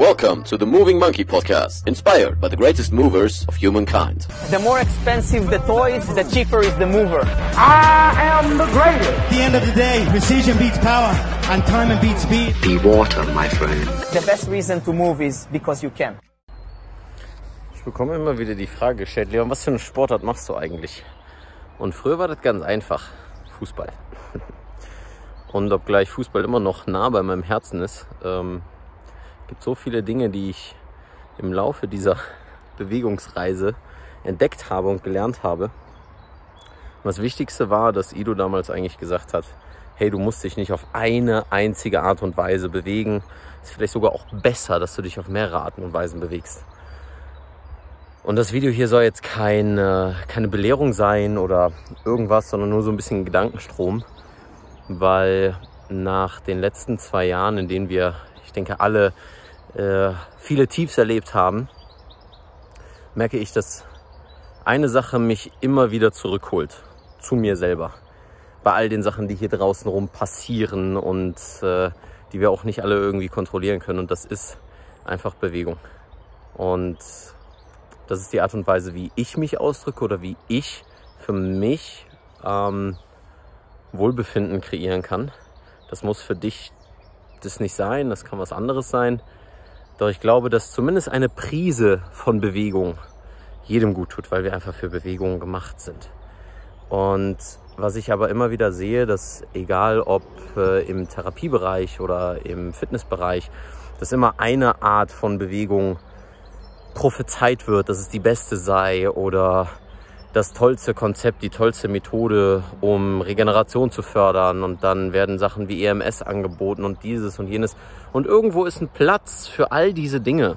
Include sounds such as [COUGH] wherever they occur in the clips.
Welcome to the Moving Monkey Podcast, inspired by the greatest movers of humankind. The more expensive the toys, the cheaper is the mover. I am the greatest. At the end of the day, precision beats power, and time beats speed. Be water, my friend. The best reason to move is because you can. Ich bekomme immer wieder die Frage gestellt, Leon, was für eine Sportart machst du eigentlich? Und früher war das ganz einfach. Fußball. [LAUGHS] Und obgleich Fußball immer noch nah bei meinem Herzen ist, ähm, gibt so viele Dinge, die ich im Laufe dieser [LAUGHS] Bewegungsreise entdeckt habe und gelernt habe. Und das Wichtigste war, dass Ido damals eigentlich gesagt hat, hey, du musst dich nicht auf eine einzige Art und Weise bewegen. Es ist vielleicht sogar auch besser, dass du dich auf mehrere Arten und Weisen bewegst. Und das Video hier soll jetzt keine, keine Belehrung sein oder irgendwas, sondern nur so ein bisschen Gedankenstrom, weil nach den letzten zwei Jahren, in denen wir, ich denke, alle äh, viele Tiefs erlebt haben, merke ich, dass eine Sache mich immer wieder zurückholt zu mir selber. Bei all den Sachen, die hier draußen rum passieren und äh, die wir auch nicht alle irgendwie kontrollieren können. Und das ist einfach Bewegung. Und das ist die Art und Weise, wie ich mich ausdrücke oder wie ich für mich ähm, Wohlbefinden kreieren kann. Das muss für dich das nicht sein, das kann was anderes sein. Doch ich glaube, dass zumindest eine Prise von Bewegung jedem gut tut, weil wir einfach für Bewegung gemacht sind. Und was ich aber immer wieder sehe, dass egal ob äh, im Therapiebereich oder im Fitnessbereich, dass immer eine Art von Bewegung prophezeit wird, dass es die beste sei oder das tollste Konzept, die tollste Methode, um Regeneration zu fördern. Und dann werden Sachen wie EMS angeboten und dieses und jenes. Und irgendwo ist ein Platz für all diese Dinge.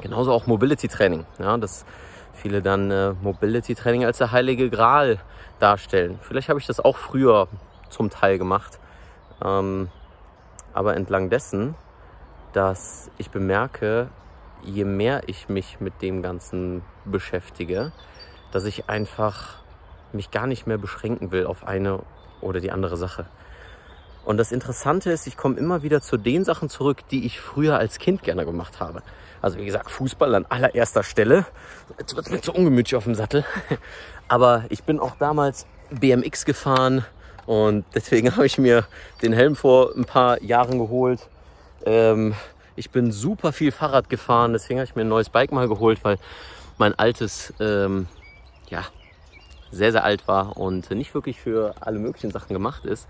Genauso auch Mobility Training. Ja, dass viele dann äh, Mobility Training als der heilige Gral darstellen. Vielleicht habe ich das auch früher zum Teil gemacht. Ähm, aber entlang dessen, dass ich bemerke, je mehr ich mich mit dem Ganzen beschäftige, dass ich einfach mich gar nicht mehr beschränken will auf eine oder die andere Sache. Und das Interessante ist, ich komme immer wieder zu den Sachen zurück, die ich früher als Kind gerne gemacht habe. Also wie gesagt, Fußball an allererster Stelle. Jetzt wird mir zu ungemütlich auf dem Sattel. [LAUGHS] Aber ich bin auch damals BMX gefahren und deswegen [LAUGHS] habe ich mir den Helm vor ein paar Jahren geholt. Ähm, ich bin super viel Fahrrad gefahren, deswegen habe ich mir ein neues Bike mal geholt, weil mein altes ähm, ja, sehr, sehr alt war und nicht wirklich für alle möglichen Sachen gemacht ist.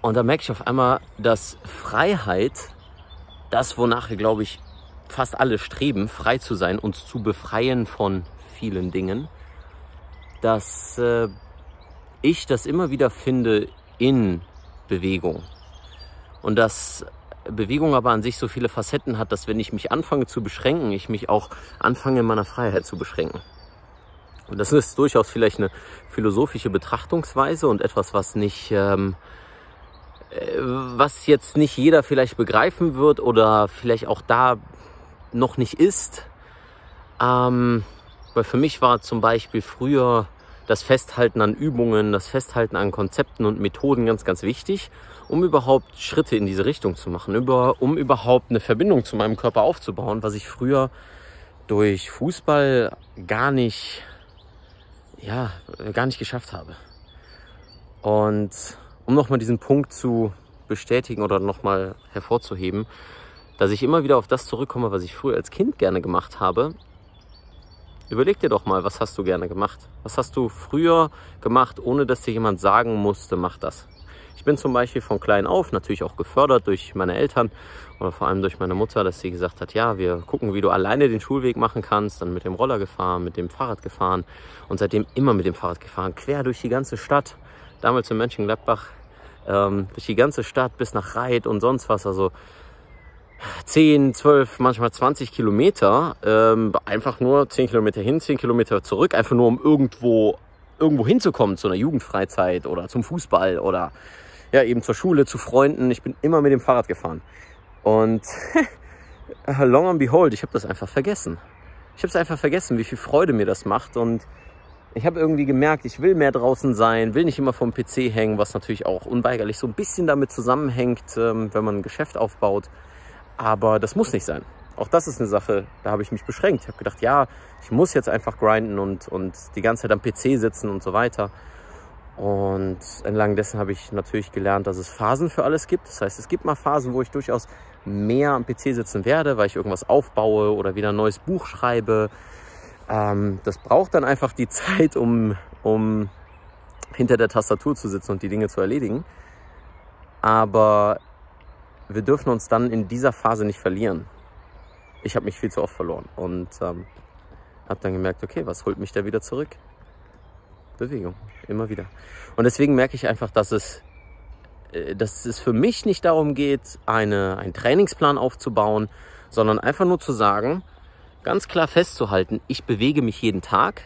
Und da merke ich auf einmal, dass Freiheit, das wonach wir, glaube ich, fast alle streben, frei zu sein, uns zu befreien von vielen Dingen, dass äh, ich das immer wieder finde in Bewegung. Und dass Bewegung aber an sich so viele Facetten hat, dass wenn ich mich anfange zu beschränken, ich mich auch anfange in meiner Freiheit zu beschränken. Und das ist durchaus vielleicht eine philosophische Betrachtungsweise und etwas, was nicht, ähm, äh, was jetzt nicht jeder vielleicht begreifen wird oder vielleicht auch da noch nicht ist. Ähm, weil für mich war zum Beispiel früher das Festhalten an Übungen, das Festhalten an Konzepten und Methoden ganz, ganz wichtig, um überhaupt Schritte in diese Richtung zu machen, über, um überhaupt eine Verbindung zu meinem Körper aufzubauen, was ich früher durch Fußball gar nicht ja, gar nicht geschafft habe. Und um nochmal diesen Punkt zu bestätigen oder nochmal hervorzuheben, dass ich immer wieder auf das zurückkomme, was ich früher als Kind gerne gemacht habe. Überleg dir doch mal, was hast du gerne gemacht? Was hast du früher gemacht, ohne dass dir jemand sagen musste, mach das? Ich bin zum Beispiel von klein auf natürlich auch gefördert durch meine Eltern oder vor allem durch meine Mutter, dass sie gesagt hat, ja, wir gucken, wie du alleine den Schulweg machen kannst, dann mit dem Roller gefahren, mit dem Fahrrad gefahren und seitdem immer mit dem Fahrrad gefahren, quer durch die ganze Stadt, damals in Mönchengladbach, ähm, durch die ganze Stadt bis nach Reit und sonst was, also 10, 12, manchmal 20 Kilometer, ähm, einfach nur 10 Kilometer hin, 10 Kilometer zurück, einfach nur um irgendwo irgendwo hinzukommen zu einer Jugendfreizeit oder zum Fußball oder ja, eben zur Schule, zu Freunden. Ich bin immer mit dem Fahrrad gefahren. Und [LAUGHS] long and behold, ich habe das einfach vergessen. Ich habe es einfach vergessen, wie viel Freude mir das macht. Und ich habe irgendwie gemerkt, ich will mehr draußen sein, will nicht immer vom PC hängen, was natürlich auch unweigerlich so ein bisschen damit zusammenhängt, ähm, wenn man ein Geschäft aufbaut. Aber das muss nicht sein. Auch das ist eine Sache, da habe ich mich beschränkt. Ich habe gedacht, ja, ich muss jetzt einfach grinden und, und die ganze Zeit am PC sitzen und so weiter. Und entlang dessen habe ich natürlich gelernt, dass es Phasen für alles gibt. Das heißt, es gibt mal Phasen, wo ich durchaus mehr am PC sitzen werde, weil ich irgendwas aufbaue oder wieder ein neues Buch schreibe. Ähm, das braucht dann einfach die [LAUGHS] Zeit, um, um hinter der Tastatur zu sitzen und die Dinge zu erledigen. Aber wir dürfen uns dann in dieser Phase nicht verlieren. Ich habe mich viel zu oft verloren und ähm, habe dann gemerkt, okay, was holt mich da wieder zurück? Bewegung, immer wieder. Und deswegen merke ich einfach, dass es, äh, dass es für mich nicht darum geht, eine, einen Trainingsplan aufzubauen, sondern einfach nur zu sagen, ganz klar festzuhalten, ich bewege mich jeden Tag.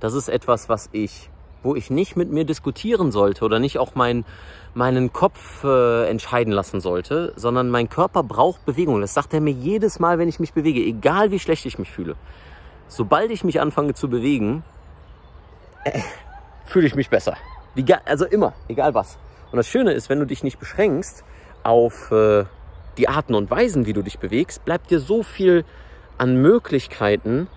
Das ist etwas, was ich, wo ich nicht mit mir diskutieren sollte oder nicht auch mein, meinen Kopf äh, entscheiden lassen sollte, sondern mein Körper braucht Bewegung. Das sagt er mir jedes Mal, wenn ich mich bewege, egal wie schlecht ich mich fühle. Sobald ich mich anfange zu bewegen, äh, fühle ich mich besser. Also immer, egal was. Und das Schöne ist, wenn du dich nicht beschränkst auf äh, die Arten und Weisen, wie du dich bewegst, bleibt dir so viel an Möglichkeiten,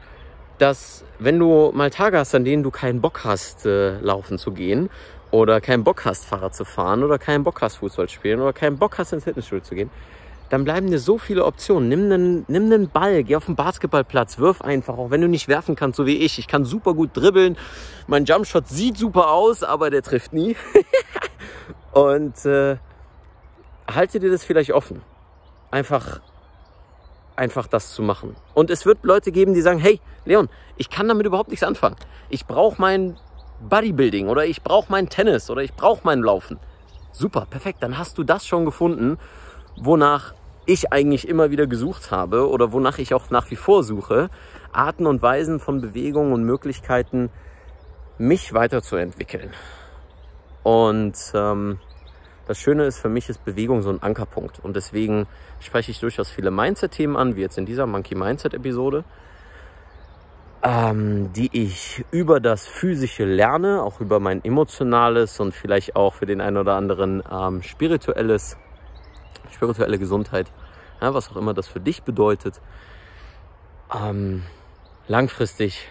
dass wenn du mal Tage hast, an denen du keinen Bock hast, äh, laufen zu gehen oder keinen Bock hast, Fahrrad zu fahren oder keinen Bock hast, Fußball zu spielen oder keinen Bock hast, ins Fitnessstudio zu gehen, dann bleiben dir so viele Optionen. Nimm einen, nimm einen Ball, geh auf den Basketballplatz, wirf einfach, auch wenn du nicht werfen kannst, so wie ich. Ich kann super gut dribbeln. Mein Jumpshot sieht super aus, aber der trifft nie. [LAUGHS] Und äh, halte dir das vielleicht offen. Einfach, einfach das zu machen. Und es wird Leute geben, die sagen, hey, Leon, ich kann damit überhaupt nichts anfangen. Ich brauche mein Bodybuilding oder ich brauche mein Tennis oder ich brauche mein Laufen. Super, perfekt. Dann hast du das schon gefunden, wonach ich eigentlich immer wieder gesucht habe oder wonach ich auch nach wie vor suche, Arten und Weisen von Bewegung und Möglichkeiten, mich weiterzuentwickeln. Und ähm, das Schöne ist, für mich ist Bewegung so ein Ankerpunkt. Und deswegen spreche ich durchaus viele Mindset-Themen an, wie jetzt in dieser Monkey Mindset-Episode, ähm, die ich über das Physische lerne, auch über mein emotionales und vielleicht auch für den einen oder anderen ähm, spirituelles, spirituelle Gesundheit ja, was auch immer das für dich bedeutet. Ähm, langfristig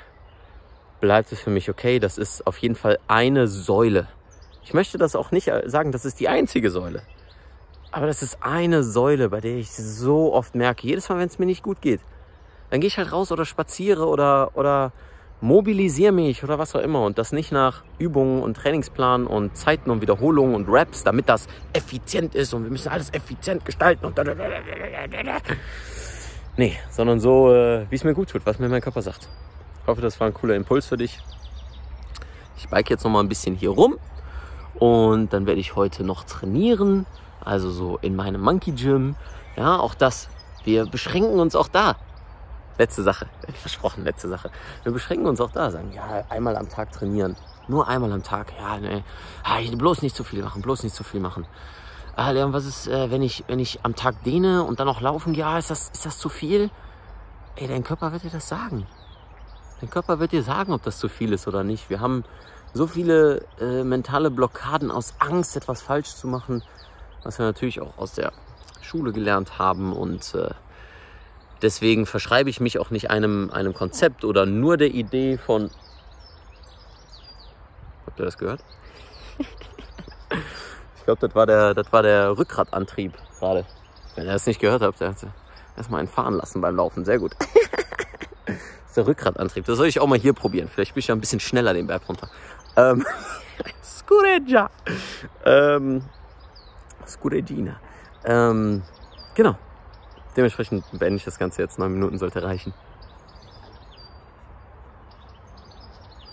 bleibt es für mich okay. Das ist auf jeden Fall eine Säule. Ich möchte das auch nicht sagen, das ist die einzige Säule. Aber das ist eine Säule, bei der ich so oft merke, jedes Mal, wenn es mir nicht gut geht, dann gehe ich halt raus oder spaziere oder, oder mobilisiere mich oder was auch immer und das nicht nach Übungen und Trainingsplan und Zeiten und Wiederholungen und Raps, damit das effizient ist und wir müssen alles effizient gestalten und nee, sondern so, äh, wie es mir gut tut, was mir mein Körper sagt. Ich hoffe, das war ein cooler Impuls für dich. Ich bike jetzt noch mal ein bisschen hier rum und dann werde ich heute noch trainieren, also so in meinem Monkey Gym. Ja, auch das. Wir beschränken uns auch da letzte Sache, [LAUGHS] versprochen, letzte Sache. Wir beschränken uns auch da, sagen, ja, einmal am Tag trainieren. Nur einmal am Tag, ja, ne. Ah, bloß nicht zu viel machen, bloß nicht zu viel machen. Ah, Leon, was ist, äh, wenn ich, wenn ich am Tag dehne und dann noch laufen ja, ist das, ist das zu viel? Ey, dein Körper wird dir das sagen. Dein Körper wird dir sagen, ob das zu viel ist oder nicht. Wir haben so viele äh, mentale Blockaden aus Angst, etwas falsch zu machen, was wir natürlich auch aus der Schule gelernt haben und äh, Deswegen verschreibe ich mich auch nicht einem, einem Konzept oder nur der Idee von. Habt ihr das gehört? [LAUGHS] ich glaube, das war der, das war der Rückgratantrieb gerade. Wenn ihr das nicht gehört habt, der hat erstmal einen fahren lassen beim Laufen. Sehr gut. [LAUGHS] das ist der Rückgratantrieb. Das soll ich auch mal hier probieren. Vielleicht bin ich ja ein bisschen schneller den Berg runter. Ähm, [LAUGHS] Scureggia. Ähm, Scuregina. Ähm, genau. Dementsprechend beende ich das Ganze jetzt. Neun Minuten sollte reichen.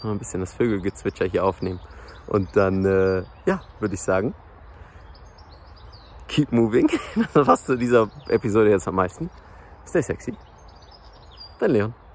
Mal ein bisschen das Vögelgezwitscher hier aufnehmen. Und dann, äh, ja, würde ich sagen, keep moving. [LAUGHS] Das passt zu dieser Episode jetzt am meisten. Stay sexy. Dein Leon.